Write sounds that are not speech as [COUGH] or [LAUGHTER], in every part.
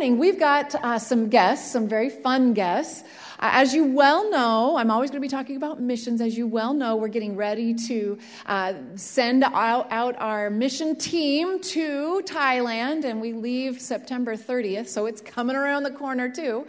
morning we've got uh, some guests, some very fun guests. Uh, as you well know, I'm always going to be talking about missions. As you well know, we're getting ready to uh, send out, out our mission team to Thailand, and we leave September 30th, so it's coming around the corner too.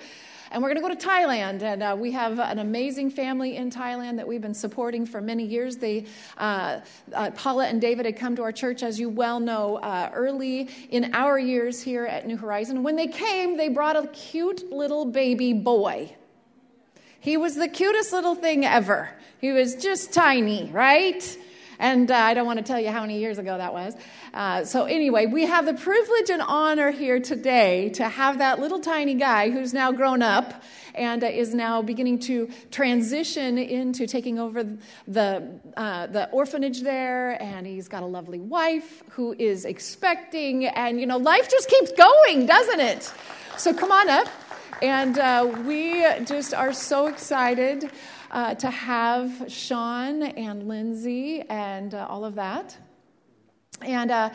And we're going to go to Thailand. And uh, we have an amazing family in Thailand that we've been supporting for many years. They, uh, uh, Paula and David had come to our church, as you well know, uh, early in our years here at New Horizon. When they came, they brought a cute little baby boy. He was the cutest little thing ever. He was just tiny, right? And uh, I don't want to tell you how many years ago that was. Uh, so, anyway, we have the privilege and honor here today to have that little tiny guy who's now grown up and uh, is now beginning to transition into taking over the, uh, the orphanage there. And he's got a lovely wife who is expecting. And, you know, life just keeps going, doesn't it? So, come on up. And uh, we just are so excited uh, to have Sean and Lindsay and uh, all of that. And uh,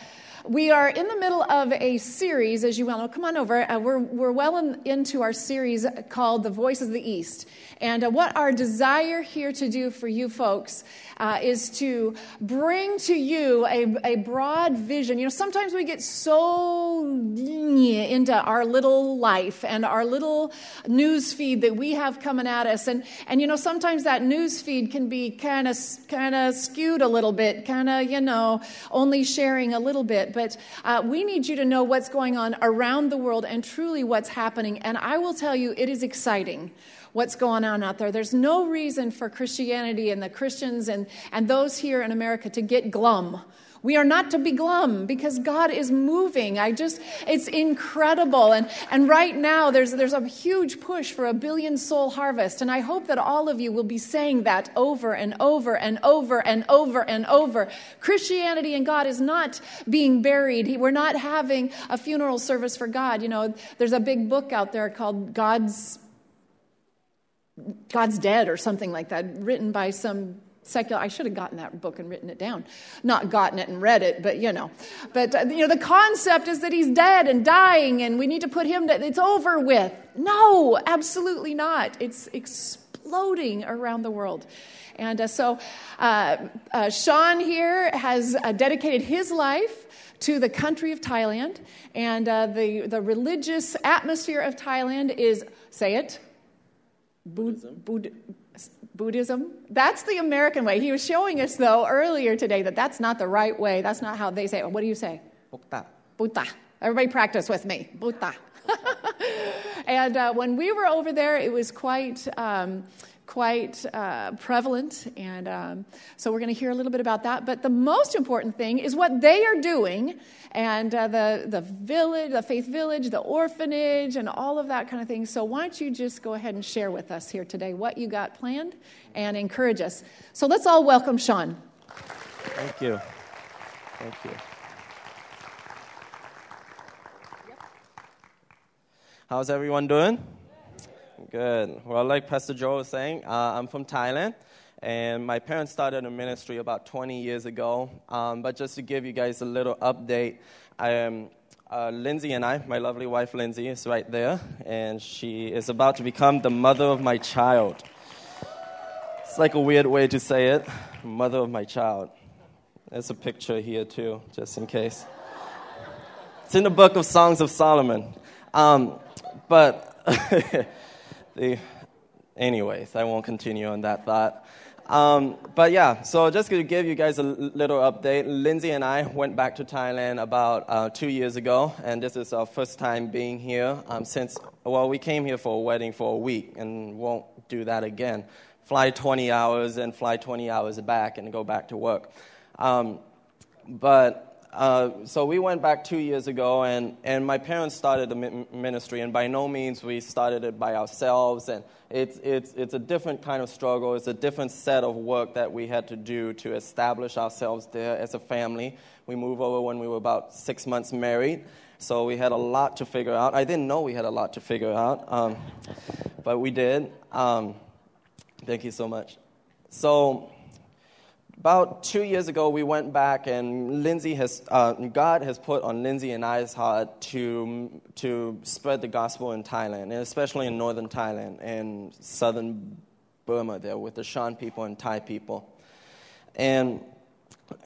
we are in the middle of a series, as you well know. Come on over. Uh, we're, we're well in, into our series called The Voices of the East. And uh, what our desire here to do for you folks uh, is to bring to you a, a broad vision. You know, sometimes we get so into our little life and our little news feed that we have coming at us. And, and you know, sometimes that news feed can be kind of kind of skewed a little bit, kind of, you know, only sharing a little bit. But uh, we need you to know what's going on around the world and truly what's happening. And I will tell you, it is exciting what's going on out there. There's no reason for Christianity and the Christians and, and those here in America to get glum. We are not to be glum because God is moving. I just, it's incredible. And, and right now, there's, there's a huge push for a billion soul harvest. And I hope that all of you will be saying that over and over and over and over and over. Christianity and God is not being buried. We're not having a funeral service for God. You know, there's a big book out there called God's God's Dead or something like that, written by some secular i should have gotten that book and written it down. Not gotten it and read it but you know. But uh, you know the concept is that he's dead and dying and we need to put him to, it's over with. No absolutely not. It's exploding around the world. And uh, so uh, uh sean here has uh, dedicated his life to the country of thailand. And uh, the, the religious atmosphere of thailand is say it Buddhism. Buddhism. That's the American way. He was showing us, though, earlier today that that's not the right way. That's not how they say it. What do you say? Buddha. Buddha. Everybody practice with me. Buddha. [LAUGHS] and uh, when we were over there, it was quite. Um, quite uh, prevalent. And um, so we're going to hear a little bit about that. But the most important thing is what they are doing and uh, the, the village, the faith village, the orphanage, and all of that kind of thing. So why don't you just go ahead and share with us here today what you got planned and encourage us. So let's all welcome Sean. Thank you. Thank you. How's everyone doing? Good. Well, like Pastor Joe was saying, uh, I'm from Thailand, and my parents started a ministry about 20 years ago. Um, but just to give you guys a little update, I, um, uh, Lindsay and I, my lovely wife Lindsay, is right there, and she is about to become the mother of my child. It's like a weird way to say it, mother of my child. There's a picture here too, just in case. It's in the book of Songs of Solomon. Um, but [LAUGHS] the, anyways, I won't continue on that thought. Um, but yeah, so just to give you guys a little update, Lindsay and I went back to Thailand about uh, two years ago, and this is our first time being here um, since, well, we came here for a wedding for a week and won't do that again. Fly 20 hours and fly 20 hours back and go back to work. Um, but uh, so we went back two years ago, and, and my parents started the ministry, and by no means we started it by ourselves. And it's, it's, it's a different kind of struggle. It's a different set of work that we had to do to establish ourselves there as a family. We moved over when we were about six months married, so we had a lot to figure out. I didn't know we had a lot to figure out, um, but we did. Um, thank you so much. So about two years ago, we went back, and Lindsay has, uh, God has put on Lindsay and I's heart to, to spread the gospel in Thailand, and especially in northern Thailand and southern Burma there with the Shan people and Thai people. And,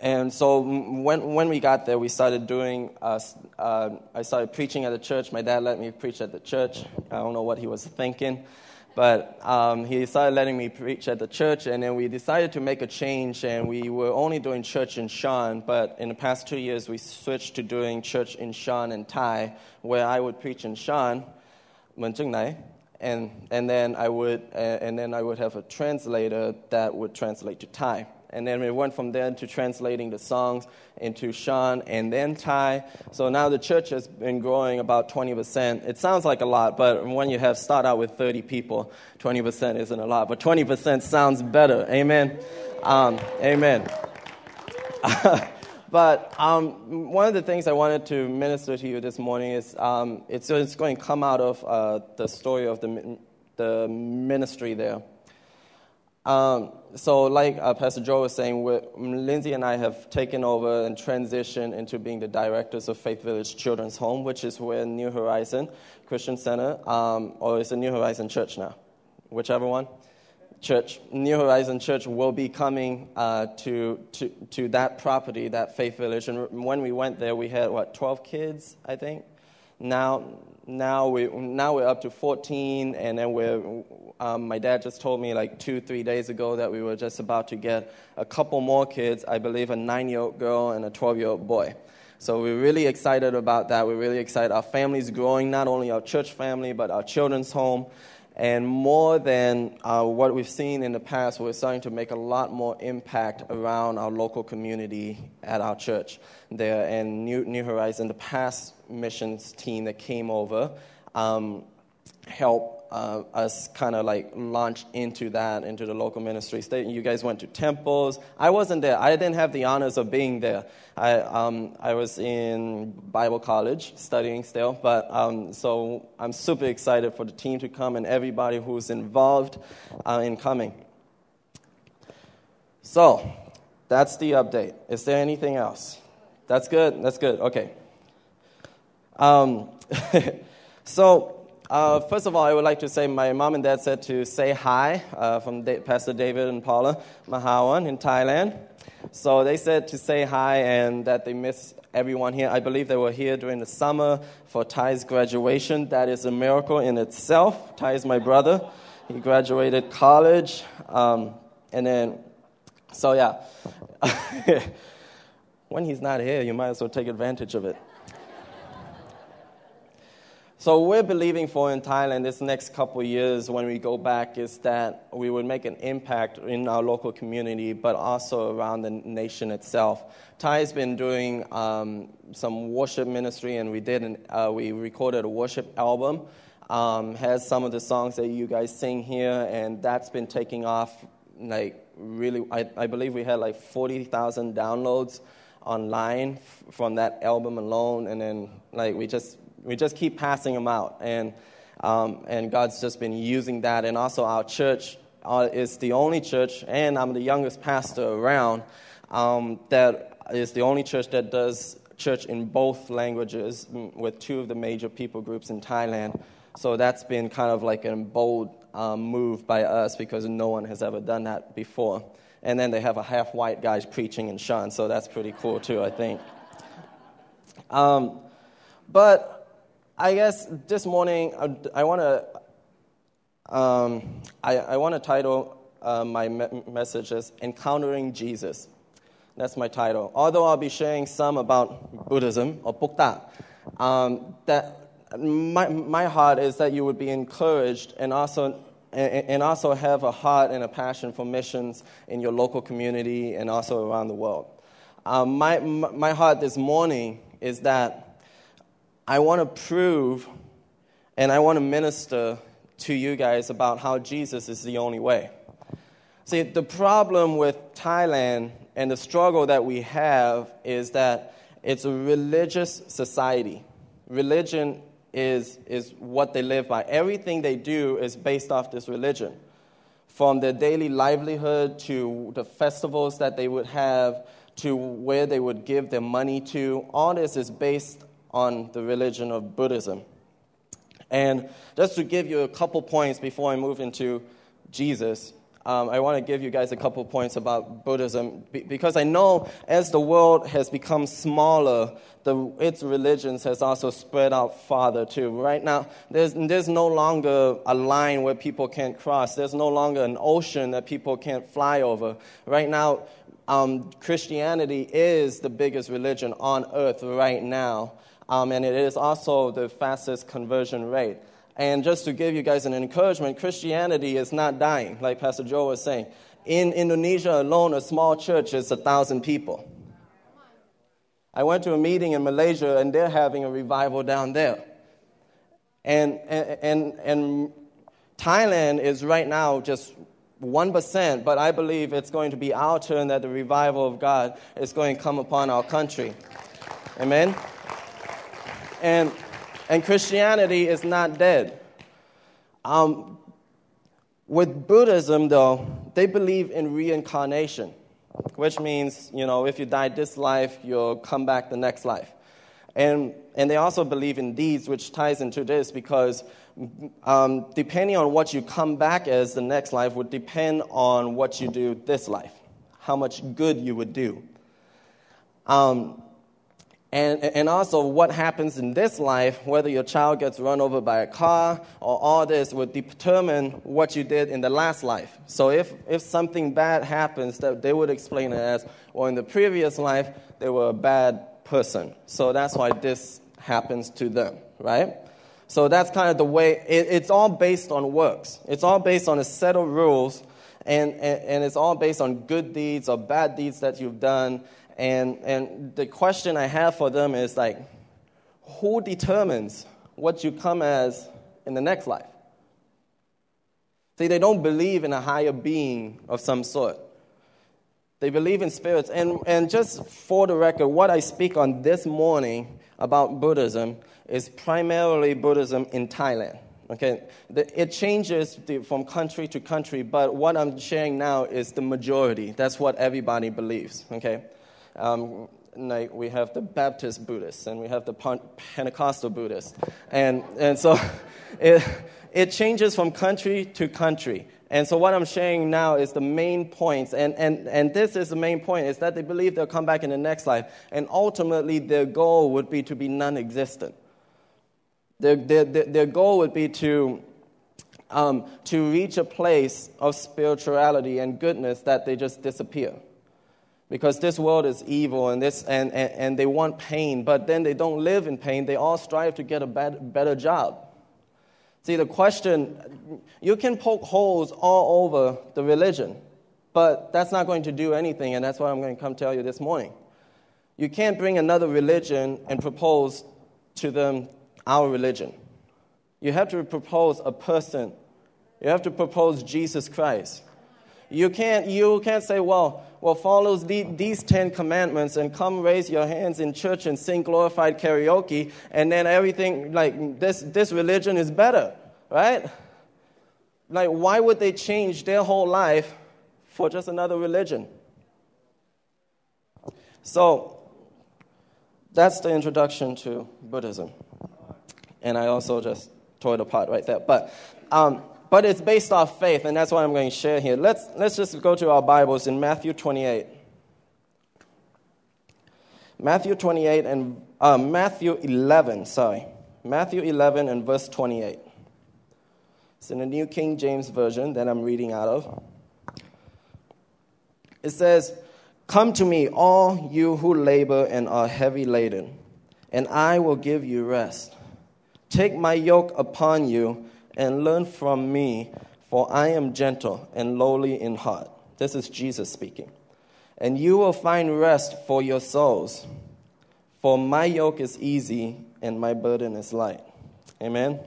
and so when, when we got there, we started doing, uh, uh, I started preaching at the church. My dad let me preach at the church. I don't know what he was thinking. But um, he started letting me preach at the church, and then we decided to make a change, and we were only doing church in Shan, but in the past two years, we switched to doing church in Shan and Thai, where I would preach in Shan, and, and, then I would, and then I would have a translator that would translate to Thai. And then we went from there to translating the songs into Shan and then Thai. So now the church has been growing about 20%. It sounds like a lot, but when you have start out with 30 people, 20% isn't a lot. But 20% sounds better. Amen. Um, amen. [LAUGHS] but um, one of the things I wanted to minister to you this morning is um, it's, it's, going to come out of uh, the story of the, the ministry there. Um, so, like uh, Pastor Joe was saying, Lindsay and I have taken over and transitioned into being the directors of Faith Village Children's Home, which is where New Horizon Christian Center, um, or is it New Horizon Church now? Whichever one. Church, New Horizon Church will be coming uh, to, to, to that property, that Faith Village. And when we went there, we had, what, 12 kids, I think? Now, now, we, now we're up to 14, and then we're, um, my dad just told me like two, three days ago that we were just about to get a couple more kids, I believe a nine year old girl and a 12 year old boy. So we're really excited about that. We're really excited. Our family's growing, not only our church family, but our children's home. And more than uh, what we've seen in the past, we're starting to make a lot more impact around our local community at our church there. And New, New Horizon, the past missions team that came over, um, uh, us kind of like launch into that, into the local ministry. State you guys went to temples. I wasn't there. I didn't have the honors of being there. I, um, I was in Bible college studying still, but um, so I'm super excited for the team to come and everybody who's involved uh, in coming. So that's the update. Is there anything else? That's good. That's good. Okay. Um, [LAUGHS] so uh, first of all, I would like to say my mom and dad said to say hi uh, from Pastor David and Paula Mahawon in Thailand. So they said to say hi and that they miss everyone here. I believe they were here during the summer for Ty's graduation. That is a miracle in itself. Ty is my brother. He graduated college. Um, and then, so yeah. [LAUGHS] when he's not here, you might as well take advantage of it. So we're believing for in Thailand this next couple years when we go back is that we would make an impact in our local community, but also around the nation itself. Ty's been doing um, some worship ministry, and we did. An, uh, we recorded a worship album. Um, has some of the songs that you guys sing here, and that's been taking off. Like really, I, I believe we had like forty thousand downloads online from that album alone, and then like we just we just keep passing them out. And, um, and God's just been using that. And also, our church uh, is the only church, and I'm the youngest pastor around, um, that is the only church that does church in both languages mm, with two of the major people groups in Thailand. So that's been kind of like a bold um, move by us because no one has ever done that before. And then they have a half white guy preaching in Shan, so that's pretty cool too, I think. Um, but I guess this morning I, want to um, I, I want to title uh, my me- message as Encountering Jesus. That's my title. Although I'll be sharing some about Buddhism or Bukta, um, that my, my heart is that you would be encouraged and also and also have a heart and a passion for missions in your local community and also around the world. Um, my, my heart this morning is that I want to prove and I want to minister to you guys about how Jesus is the only way. See, the problem with Thailand and the struggle that we have is that it's a religious society. Religion is, is what they live by. Everything they do is based off this religion. from their daily livelihood to the festivals that they would have to where they would give their money to. All this is based on the religion of Buddhism. And just to give you a couple points before I move into Jesus, um, I want to give you guys a couple points about Buddhism because I know as the world has become smaller, the, its religions has also spread out farther too. Right now, there's, there's no longer a line where people can't cross. There's no longer an ocean that people can't fly over. Right now, um, Christianity is the biggest religion on earth right now, um, and it is also the fastest conversion rate. And just to give you guys an encouragement, Christianity is not dying, like Pastor Joe was saying. In Indonesia alone, a small church is a thousand people. I went to a meeting in Malaysia, and they're having a revival down there. And, and, and, and Thailand is right now just 1%, but I believe it's going to be our turn that the revival of God is going to come upon our country. Amen? And and Christianity is not dead. Um, with Buddhism, though, they believe in reincarnation, which means, you know, if you die this life, you'll come back the next life. And, and they also believe in deeds, which ties into this because um, depending on what you come back as the next life would depend on what you do this life, how much good you would do. Um, and, and also, what happens in this life, whether your child gets run over by a car or all this, would determine what you did in the last life. So, if, if something bad happens, that they would explain it as, well, in the previous life, they were a bad person. So, that's why this happens to them, right? So, that's kind of the way it, it's all based on works, it's all based on a set of rules, and, and, and it's all based on good deeds or bad deeds that you've done and, and the question I have for them is like, who determines what you come as in the next life? See, they don't believe in a higher being of some sort. They believe in spirits. And, and just for the record, what I speak on this morning about Buddhism is primarily Buddhism in Thailand. Okay, it changes from country to country, but what I'm sharing now is the majority. That's what everybody believes. Okay, um, we have the Baptist Buddhists and we have the Pentecostal Buddhists. And, and so [LAUGHS] it, it changes from country to country. And so what I'm sharing now is the main points. And, and, and this is the main point, is that they believe they'll come back in the next life. And ultimately, their goal would be to be non-existent. Their, their, their goal would be to, um, to reach a place of spirituality and goodness that they just disappear because this world is evil and, this, and, and, and they want pain, but then they don't live in pain. They all strive to get a bad, better job. See, the question you can poke holes all over the religion, but that's not going to do anything, and that's what I'm going to come tell you this morning. You can't bring another religion and propose to them our religion. You have to propose a person, you have to propose Jesus Christ. You can't, you can't say, well, well, follow the, these Ten Commandments and come raise your hands in church and sing glorified karaoke, and then everything, like, this, this religion is better, right? Like, why would they change their whole life for just another religion? So, that's the introduction to Buddhism. And I also just tore it apart right there. But, um, but it's based off faith, and that's what I'm going to share here. Let's, let's just go to our Bibles in Matthew 28. Matthew 28 and uh, Matthew 11, sorry. Matthew 11 and verse 28. It's in the New King James Version that I'm reading out of. It says, Come to me, all you who labor and are heavy laden, and I will give you rest. Take my yoke upon you and learn from me, for I am gentle and lowly in heart. This is Jesus speaking. And you will find rest for your souls, for my yoke is easy and my burden is light. Amen.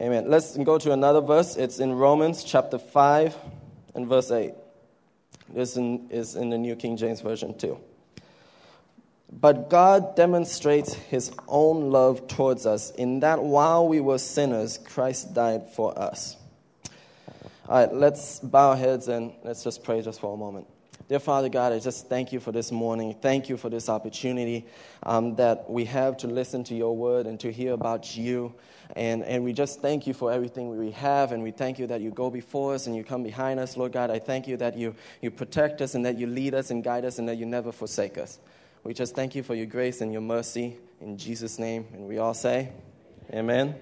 Amen. Let's go to another verse. It's in Romans chapter 5 and verse 8. This is in the New King James Version too. But God demonstrates his own love towards us in that while we were sinners, Christ died for us. All right, let's bow our heads and let's just pray just for a moment. Dear Father God, I just thank you for this morning. Thank you for this opportunity um, that we have to listen to your word and to hear about you. And, and we just thank you for everything we have, and we thank you that you go before us and you come behind us. Lord God, I thank you that you, you protect us and that you lead us and guide us and that you never forsake us. We just thank you for your grace and your mercy in Jesus' name. And we all say, Amen.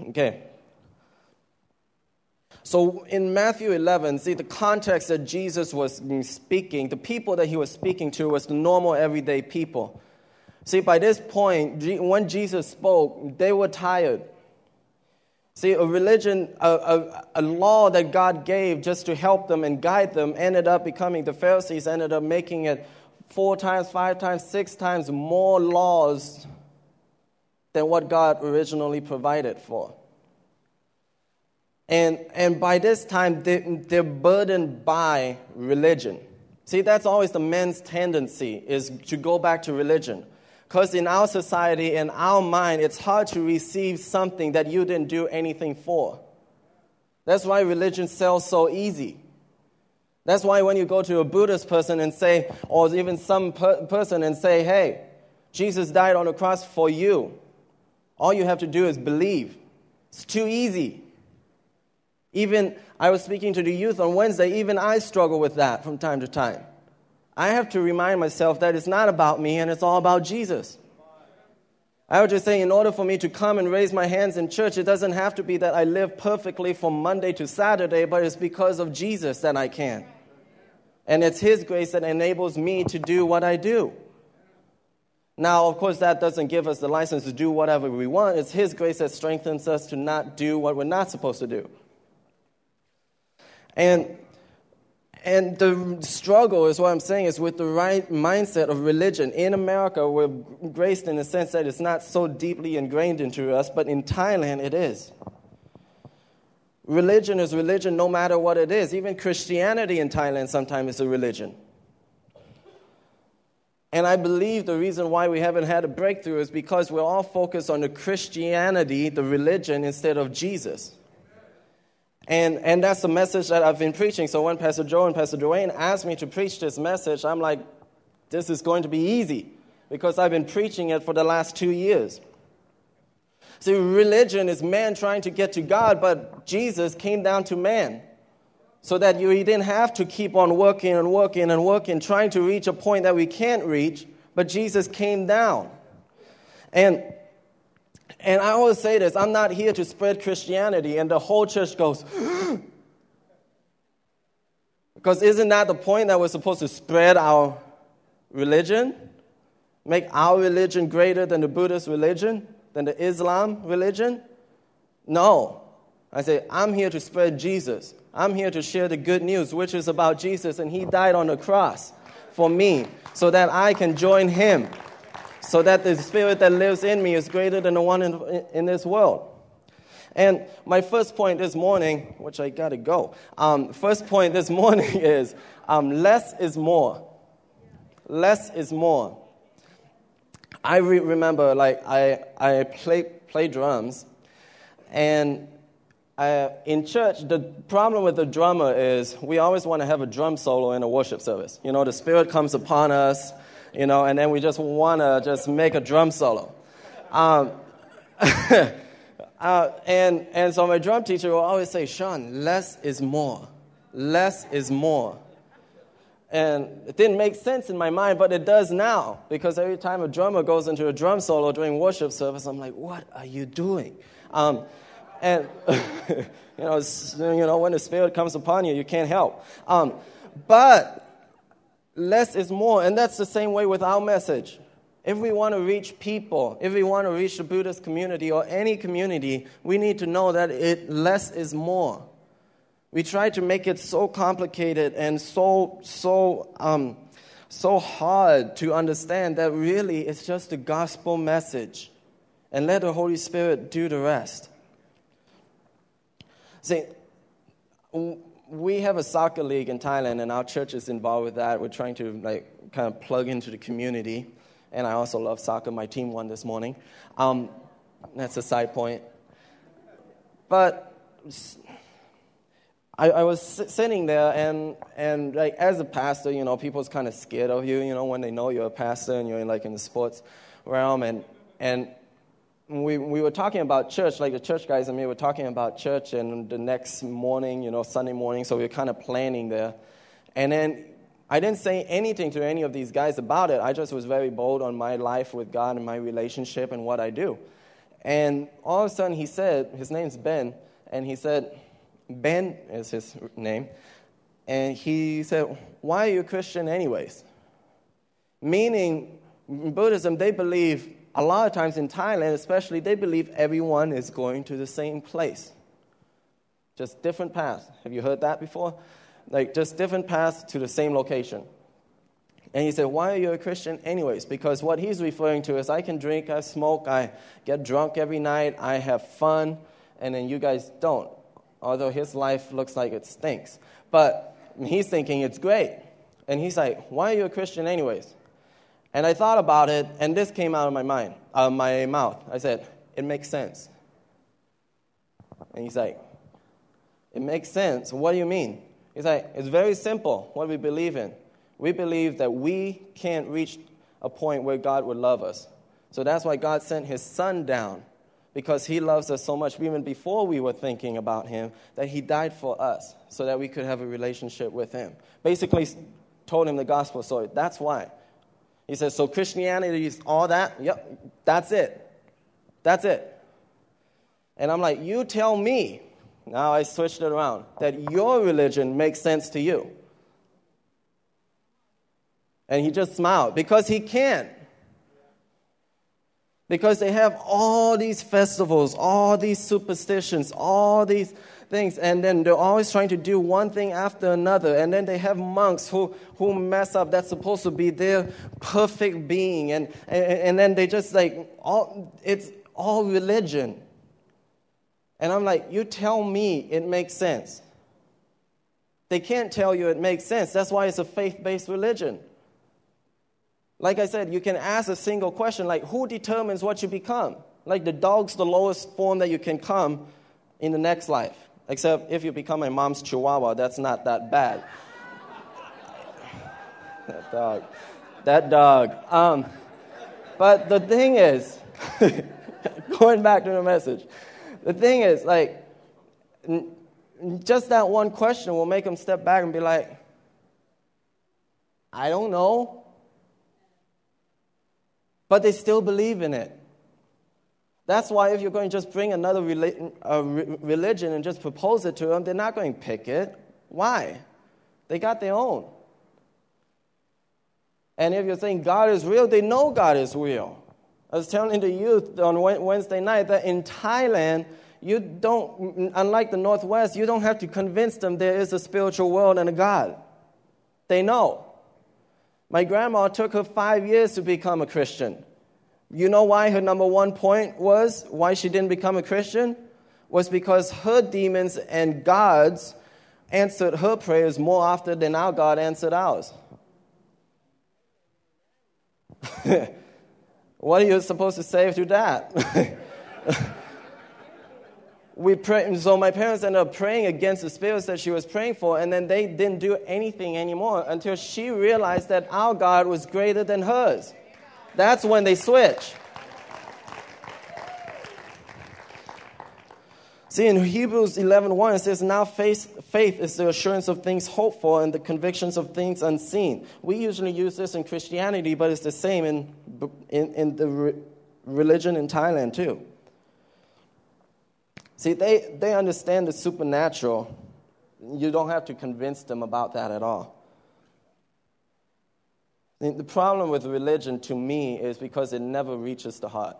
Okay. So in Matthew 11, see the context that Jesus was speaking, the people that he was speaking to was the normal everyday people. See, by this point, when Jesus spoke, they were tired. See, a religion, a, a, a, law that God gave just to help them and guide them ended up becoming, the Pharisees ended up making it four times, five times, six times more laws than what God originally provided for. And, and by this time, they, they're burdened by religion. See, that's always the man's tendency, is to go back to religion. Because in our society, in our mind, it's hard to receive something that you didn't do anything for. That's why religion sells so easy. That's why when you go to a Buddhist person and say, or even some per- person and say, hey, Jesus died on the cross for you, all you have to do is believe. It's too easy. Even I was speaking to the youth on Wednesday, even I struggle with that from time to time. I have to remind myself that it's not about me and it's all about Jesus. I would just say, in order for me to come and raise my hands in church, it doesn't have to be that I live perfectly from Monday to Saturday, but it's because of Jesus that I can. And it's His grace that enables me to do what I do. Now, of course, that doesn't give us the license to do whatever we want. It's His grace that strengthens us to not do what we're not supposed to do. And, and the struggle is what I'm saying is with the right mindset of religion. In America, we're graced in the sense that it's not so deeply ingrained into us, but in Thailand, it is. Religion is religion no matter what it is. Even Christianity in Thailand sometimes is a religion. And I believe the reason why we haven't had a breakthrough is because we're all focused on the Christianity, the religion, instead of Jesus. And, and that's the message that I've been preaching. So when Pastor Joe and Pastor Dwayne asked me to preach this message, I'm like, this is going to be easy because I've been preaching it for the last two years. See, religion is man trying to get to God, but Jesus came down to man so that you, didn't have to keep on working and working and working, trying to reach a point that we can't reach, but Jesus came down. And and I always say this I'm not here to spread Christianity. And the whole church goes, [GASPS] because isn't that the point that we're supposed to spread our religion? Make our religion greater than the Buddhist religion, than the Islam religion? No. I say, I'm here to spread Jesus. I'm here to share the good news, which is about Jesus, and He died on the cross for me so that I can join Him so that the spirit that lives in me is greater than the one in, in this world. And my first point this morning, which I gotta go, um, first point this morning [LAUGHS] is um, less is more. Less is more. I re- remember, like, I, I play, play drums, and I, in church, the problem with the drummer is we always want to have a drum solo in a worship service. You know, the Spirit comes upon us, you know, and then we just want to just make a drum solo. Um, [LAUGHS] uh, and, and so my drum teacher will always say, Sean, less is more. Less is more. And it didn't make sense in my mind, but it does now. Because every time a drummer goes into a drum solo during worship service, I'm like, what are you doing? Um, and, [LAUGHS] you, know, you know, when the Spirit comes upon you, you can't help. Um, but less is more. And that's the same way with our message. If we want to reach people, if we want to reach the Buddhist community or any community, we need to know that it less is more. We try to make it so complicated and so so um, so hard to understand that really it's just a gospel message, and let the Holy Spirit do the rest. See, we have a soccer league in Thailand, and our church is involved with that. We're trying to like kind of plug into the community, and I also love soccer. My team won this morning. Um, that's a side point. But I, I was sitting there, and, and like as a pastor, you know, people's kind of scared of you, you know, when they know you're a pastor and you're in, like in the sports realm. And, and we, we were talking about church, like the church guys and me were talking about church, and the next morning, you know, Sunday morning, so we were kind of planning there. And then I didn't say anything to any of these guys about it. I just was very bold on my life with God and my relationship and what I do. And all of a sudden, he said, his name's Ben, and he said, Ben is his name, and he said, Why are you a Christian, anyways? Meaning, in Buddhism, they believe, a lot of times in Thailand especially, they believe everyone is going to the same place. Just different paths. Have you heard that before? Like, just different paths to the same location. And he said, Why are you a Christian, anyways? Because what he's referring to is I can drink, I smoke, I get drunk every night, I have fun, and then you guys don't although his life looks like it stinks. But he's thinking it's great. And he's like, Why are you a Christian, anyways? And I thought about it, and this came out of my mind, out of my mouth. I said, It makes sense. And he's like, It makes sense. What do you mean? He's like, It's very simple what we believe in. We believe that we can't reach a point where God would love us. So that's why God sent his son down because he loves us so much, even before we were thinking about him, that he died for us so that we could have a relationship with him. Basically, told him the gospel story. That's why. He says, So Christianity is all that? Yep, that's it. That's it. And I'm like, You tell me. Now I switched it around. That your religion makes sense to you. And he just smiled because he can't because they have all these festivals, all these superstitions, all these things, and then they're always trying to do one thing after another. And then they have monks who, who mess up. That's supposed to be their perfect being. And, and, and then they just like, all, it's all religion. And I'm like, you tell me it makes sense. They can't tell you it makes sense. That's why it's a faith based religion. Like I said, you can ask a single question like, who determines what you become? Like the dog's the lowest form that you can come in the next life. Except if you become a mom's chihuahua, that's not that bad. that dog. That dog. Um, but the thing is, [LAUGHS] going back to the message, the thing is, like, just that one question will make them step back and be like, I don't know but they still believe in it. That's why if you're going to just bring another uh, religion and just propose it to them, they're not going to pick it. Why? They got their own. And if you're saying God is real, they know God is real. I was telling the youth on Wednesday night that in Thailand, you don't, unlike the Northwest, you don't have to convince them there is a spiritual world and a God. They know. My grandma took her five years to become a Christian. You know why her number one point was why she didn't become a Christian? Was because her demons and gods answered her prayers more often than our God answered ours. [LAUGHS] what are you supposed to say to that? [LAUGHS] we pray, so my parents ended up praying against the spirits that she was praying for, and then they didn't do anything anymore until she realized that our God was greater than hers. That's when they switch. See, in Hebrews 11.1, 1, it says, Now faith, faith is the assurance of things hoped for and the convictions of things unseen. We usually use this in Christianity, but it's the same in, in, in the re- religion in Thailand, too. See, they, they understand the supernatural. You don't have to convince them about that at all. The problem with religion to me is because it never reaches the heart,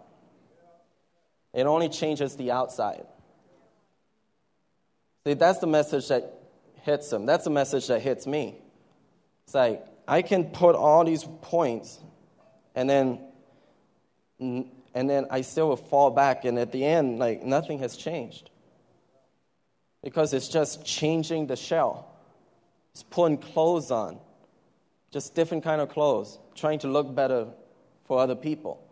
it only changes the outside. See, that's the message that hits them. That's the message that hits me. It's like, I can put all these points and then and then I still will fall back, and at the end, like nothing has changed. Because it's just changing the shell. It's putting clothes on, just different kind of clothes, trying to look better for other people.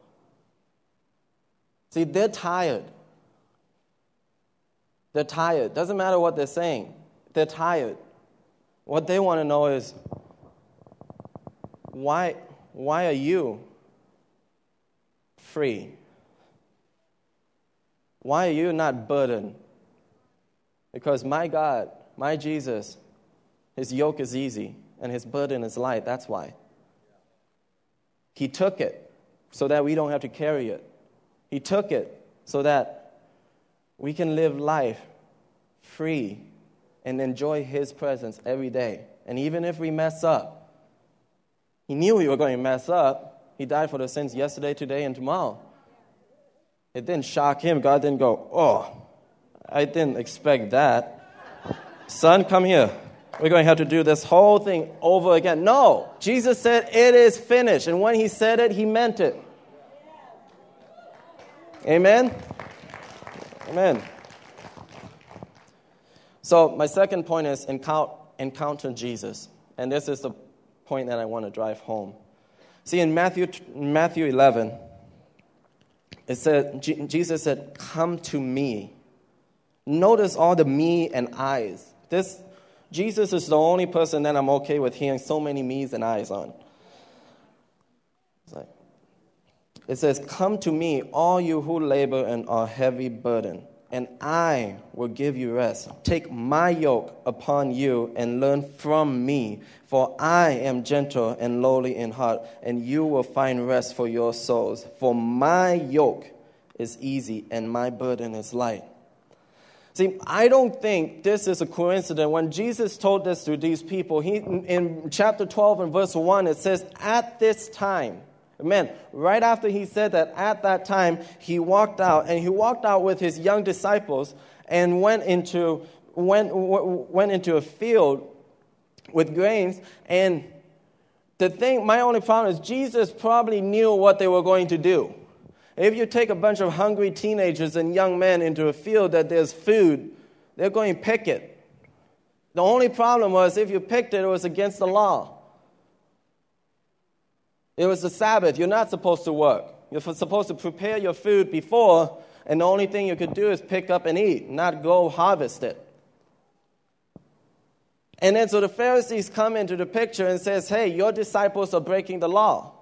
See, they're tired. They're tired. Doesn't matter what they're saying, they're tired. What they want to know is why, why are you free? Why are you not burdened? Because my God, my Jesus, his yoke is easy and his burden is light. That's why. He took it so that we don't have to carry it. He took it so that we can live life free and enjoy his presence every day. And even if we mess up, he knew we were going to mess up. He died for the sins yesterday, today, and tomorrow. It didn't shock him. God didn't go, Oh, I didn't expect that. Son, come here. We're going to have to do this whole thing over again. No, Jesus said, It is finished. And when he said it, he meant it. Amen? Amen. So, my second point is encounter Jesus. And this is the point that I want to drive home. See, in Matthew, Matthew 11, it said, Jesus said, Come to me. Notice all the me and I's. This, Jesus is the only person that I'm okay with hearing so many me's and I's on. It says, Come to me, all you who labor and are heavy burdened, and I will give you rest. Take my yoke upon you and learn from me, for I am gentle and lowly in heart, and you will find rest for your souls. For my yoke is easy and my burden is light. See, I don't think this is a coincidence. When Jesus told this to these people, he, in chapter 12 and verse 1, it says, At this time, Amen. Right after he said that, at that time, he walked out, and he walked out with his young disciples and went into, went, went into a field with grains. And the thing, my only problem is Jesus probably knew what they were going to do. If you take a bunch of hungry teenagers and young men into a field that there's food, they're going to pick it. The only problem was if you picked it, it was against the law. It was the Sabbath. You're not supposed to work. You're supposed to prepare your food before, and the only thing you could do is pick up and eat, not go harvest it. And then so the Pharisees come into the picture and says, "Hey, your disciples are breaking the law."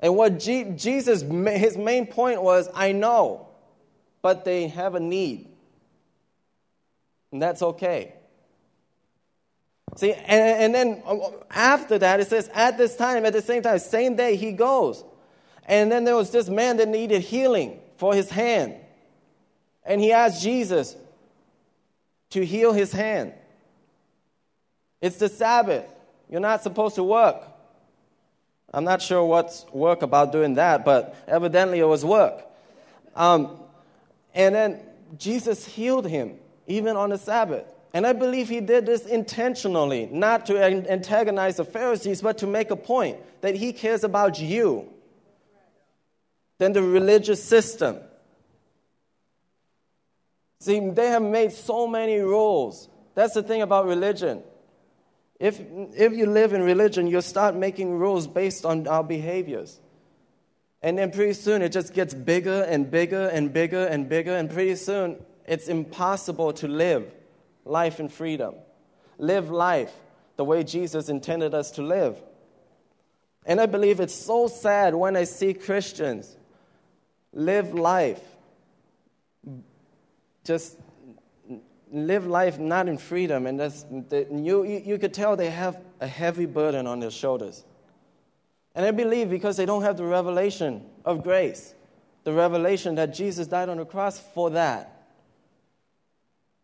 And what G- Jesus his main point was, I know, but they have a need. And that's okay. See, and, and then uh, after that, it says, at this time, at the same time, same day, he goes. And then there was this man that needed healing for his hand. And he asked Jesus to heal his hand. It's the Sabbath. You're not supposed to work. I'm not sure what's work about doing that, but evidently it was work. Um, and then Jesus healed him, even on the Sabbath. And I believe he did this intentionally, not to antagonize the Pharisees, but to make a point that he cares about you than the religious system. See, they have made so many rules. That's the thing about religion. If, if you live in religion, you'll start making rules based on our behaviors. And then pretty soon it just gets bigger and bigger and bigger and bigger, and pretty soon it's impossible to live life in freedom. Live life the way Jesus intended us to live. And I believe it's so sad when I see Christians live life, just live life not in freedom. And that's, you, you could tell they have a heavy burden on their shoulders. And I believe because they don't have the revelation of grace, the revelation that Jesus died on the cross for that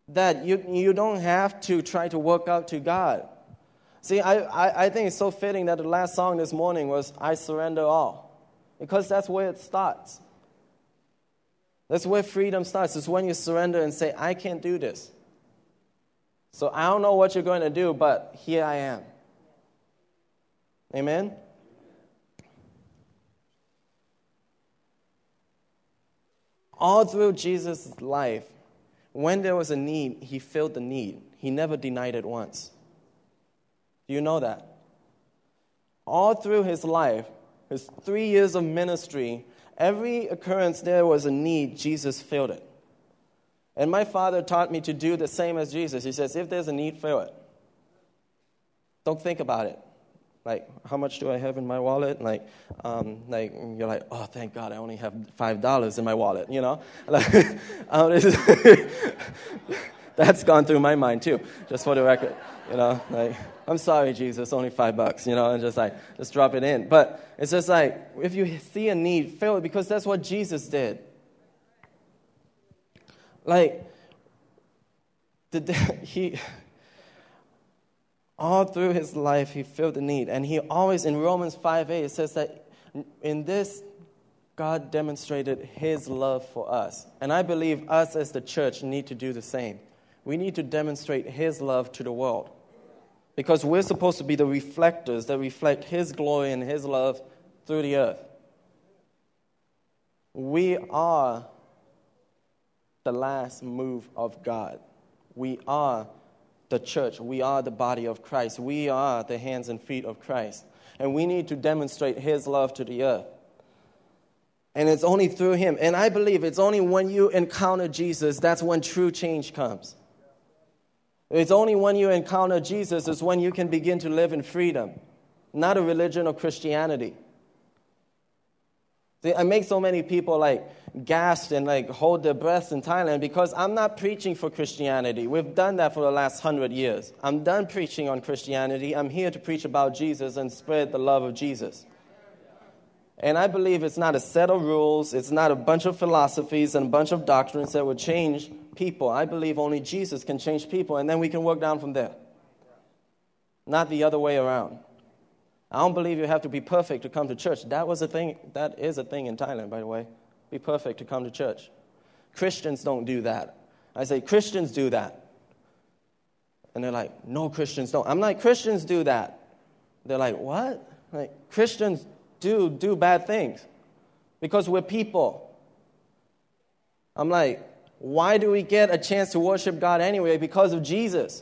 that you, you don't have to try to work out to God. See, I, I, I think it's so fitting that the last song this morning was I Surrender All, because that's where it starts. That's where freedom starts. It's when you surrender and say, I can't do this. So I don't know what you're going to do, but here I am. Amen? All through Jesus' life, when there was a need, he filled the need. He never denied it once. Do you know that? All through his life, his three years of ministry, every occurrence there was a need, Jesus filled it. And my father taught me to do the same as Jesus. He says, if there's a need, fill it. Don't think about it. Like, how much do I have in my wallet? Like, um, like you're like, oh, thank God, I only have five dollars in my wallet. You know, [LAUGHS] like, [LAUGHS] um, [LAUGHS] [LAUGHS] that's gone through my mind too. Just for the record, you know, like, I'm sorry, Jesus, only five bucks. You know, and just like, just drop it in. But it's just like, if you see a need, fill it because that's what Jesus did. Like, the, [LAUGHS] he all through his life, he felt the need. And he always, in Romans 5 8, it says that in this, God demonstrated his love for us. And I believe us as the church need to do the same. We need to demonstrate his love to the world. Because we're supposed to be the reflectors that reflect his glory and his love through the earth. We are the last move of God. We are the church. We are the body of Christ. We are the hands and feet of Christ. And we need to demonstrate His love to the earth. And it's only through Him. And I believe it's only when you encounter Jesus that's when true change comes. It's only when you encounter Jesus is when you can begin to live in freedom, not a religion or Christianity. See, I make so many people like gasp and like hold their breath in Thailand because I'm not preaching for Christianity. We've done that for the last hundred years. I'm done preaching on Christianity. I'm here to preach about Jesus and spread the love of Jesus. And I believe it's not a set of rules, it's not a bunch of philosophies and a bunch of doctrines that would change people. I believe only Jesus can change people, and then we can work down from there. Not the other way around. I don't believe you have to be perfect to come to church. That was a thing, that is a thing in Thailand, by the way be perfect to come to church. Christians don't do that. I say, Christians do that. And they're like, no, Christians don't. I'm like, Christians do that. They're like, what? Like, Christians do do bad things because we're people. I'm like, why do we get a chance to worship God anyway? Because of Jesus.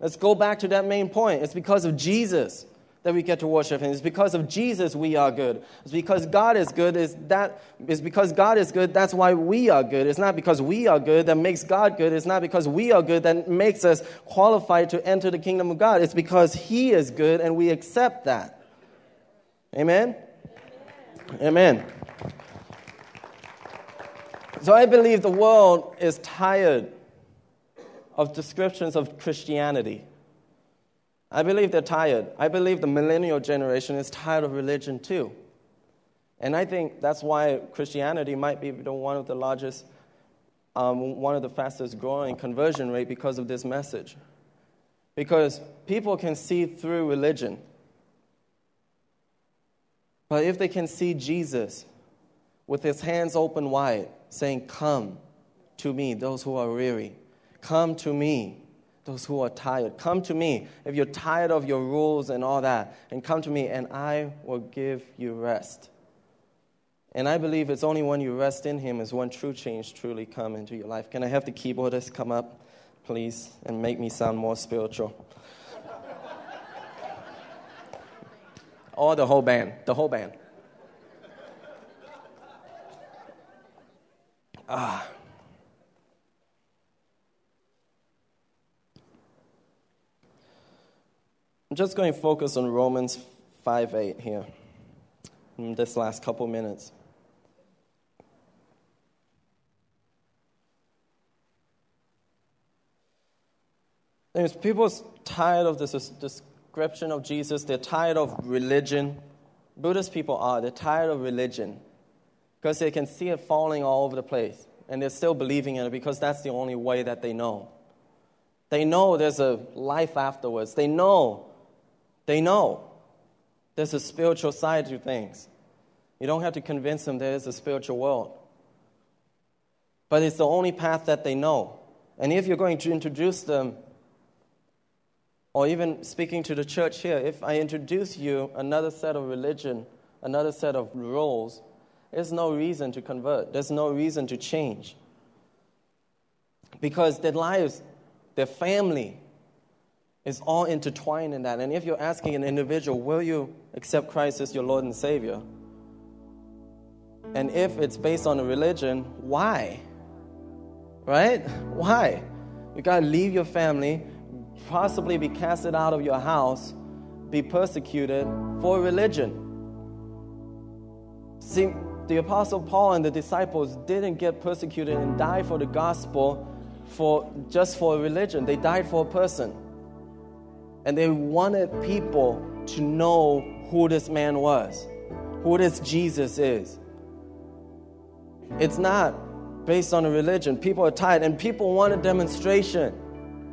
Let's go back to that main point. It's because of Jesus that we get to worship him. It's because of Jesus we are good. It's because God is good. Is that is because God is good, that's why we are good. It's not because we are good that makes God good. It's not because we are good that makes us qualified to enter the kingdom of God. It's because he is good and we accept that. Amen. Amen. So I believe the world is tired of descriptions of Christianity. I believe they're tired. I believe the millennial generation is tired of religion too. And I think that's why Christianity might be one of the largest, um, one of the fastest growing conversion rate because of this message. Because people can see through religion. But if they can see Jesus with his hands open wide, saying, Come to me, those who are weary, come to me, those who are tired. Come to me if you're tired of your rules and all that, and come to me, and I will give you rest. And I believe it's only when you rest in Him is when true change truly come into your life. Can I have the keyboardist come up, please, and make me sound more spiritual? Or the whole band, the whole band. Ah. I'm just going to focus on Romans 5 8 here in this last couple minutes. There's people tired of this description of Jesus. They're tired of religion. Buddhist people are. They're tired of religion because they can see it falling all over the place. And they're still believing in it because that's the only way that they know. They know there's a life afterwards. They know they know there's a spiritual side to things. You don't have to convince them there is a spiritual world. But it's the only path that they know. And if you're going to introduce them, or even speaking to the church here, if I introduce you another set of religion, another set of rules, there's no reason to convert. There's no reason to change. Because their lives, their family, is all intertwined in that. And if you're asking an individual, will you accept Christ as your Lord and Savior? And if it's based on a religion, why? right? Why? You got to leave your family, possibly be casted out of your house, be persecuted for religion. See, the Apostle Paul and the disciples didn't get persecuted and die for the gospel for just for religion. They died for a person. And they wanted people to know who this man was, who this Jesus is. It's not based on a religion. People are tired, and people want a demonstration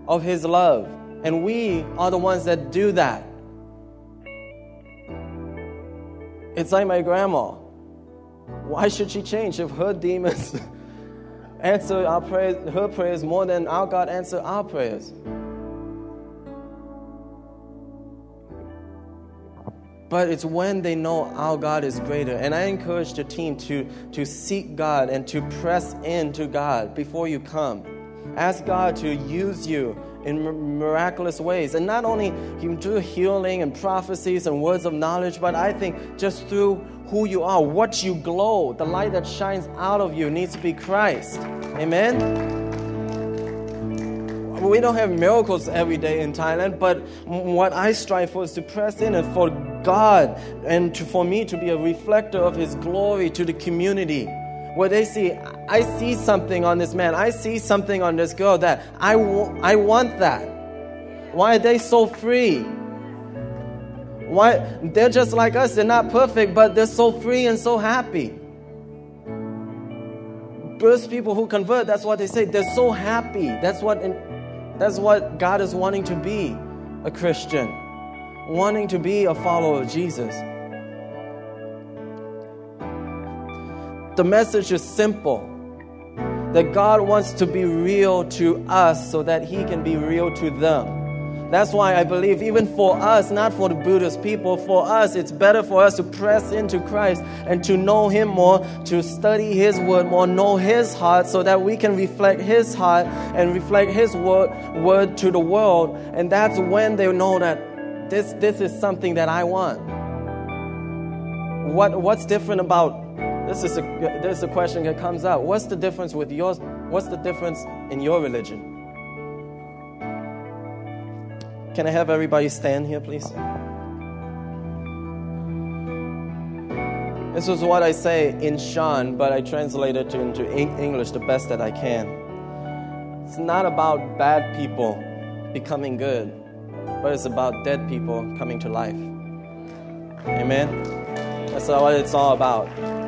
of his love. And we are the ones that do that. It's like my grandma. Why should she change if her demons [LAUGHS] answer our prayers, her prayers more than our God answer our prayers? But it's when they know our God is greater. And I encourage the team to, to seek God and to press into God before you come. Ask God to use you in miraculous ways. And not only through healing and prophecies and words of knowledge, but I think just through who you are, what you glow, the light that shines out of you needs to be Christ. Amen? we don't have miracles every day in Thailand, but what I strive for is to press in and for God and to, for me to be a reflector of His glory to the community. Where they see, I see something on this man, I see something on this girl that I, I want that. Why are they so free? Why they're just like us, they're not perfect, but they're so free and so happy. First people who convert, that's what they say. They're so happy. That's what that's what God is wanting to be a Christian, wanting to be a follower of Jesus. The message is simple that God wants to be real to us so that He can be real to them. That's why I believe, even for us, not for the Buddhist people, for us, it's better for us to press into Christ and to know Him more, to study His word more, know His heart, so that we can reflect His heart and reflect His word, word to the world. And that's when they know that this, this is something that I want. What, what's different about this is, a, this is a question that comes out. What's the difference with yours? What's the difference in your religion? Can I have everybody stand here, please? This is what I say in Shan, but I translate it into English the best that I can. It's not about bad people becoming good, but it's about dead people coming to life. Amen? That's what it's all about.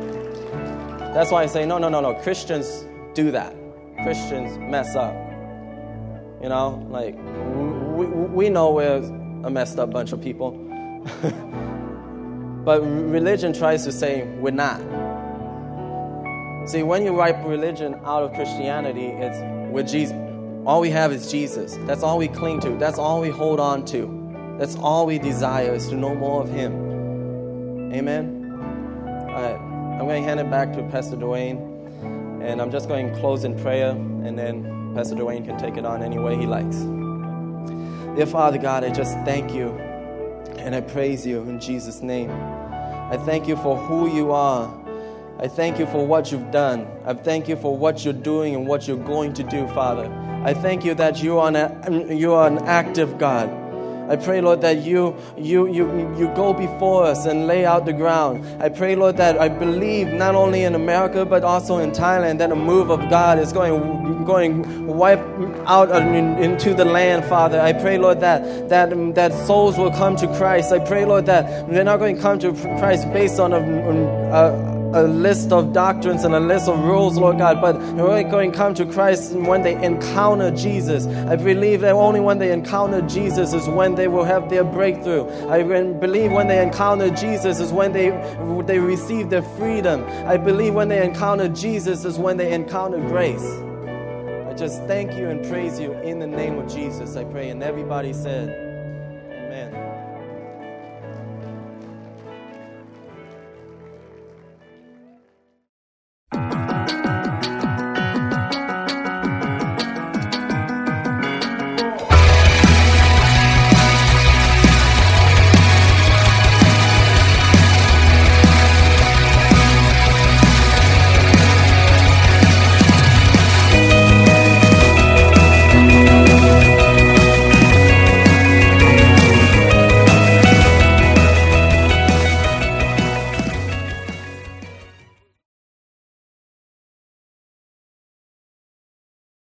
That's why I say, no, no, no, no. Christians do that. Christians mess up. You know, like we, we know we're a messed up bunch of people. [LAUGHS] but religion tries to say we're not. See, when you wipe religion out of Christianity, it's with Jesus. All we have is Jesus. That's all we cling to. That's all we hold on to. That's all we desire is to know more of Him. Amen. I'm going to hand it back to Pastor Dwayne. And I'm just going to close in prayer, and then Pastor Dwayne can take it on any way he likes. Dear Father God, I just thank you and I praise you in Jesus' name. I thank you for who you are. I thank you for what you've done. I thank you for what you're doing and what you're going to do, Father. I thank you that you are an, you are an active God. I pray, Lord, that you, you, you, you go before us and lay out the ground. I pray, Lord, that I believe not only in America but also in Thailand that a move of God is going, going wipe out into the land, Father. I pray, Lord, that, that, that souls will come to Christ. I pray, Lord, that they're not going to come to Christ based on a, a a list of doctrines and a list of rules, Lord God, but they're going to come to Christ when they encounter Jesus. I believe that only when they encounter Jesus is when they will have their breakthrough. I believe when they encounter Jesus is when they, they receive their freedom. I believe when they encounter Jesus is when they encounter grace. I just thank you and praise you in the name of Jesus, I pray. And everybody said, Amen.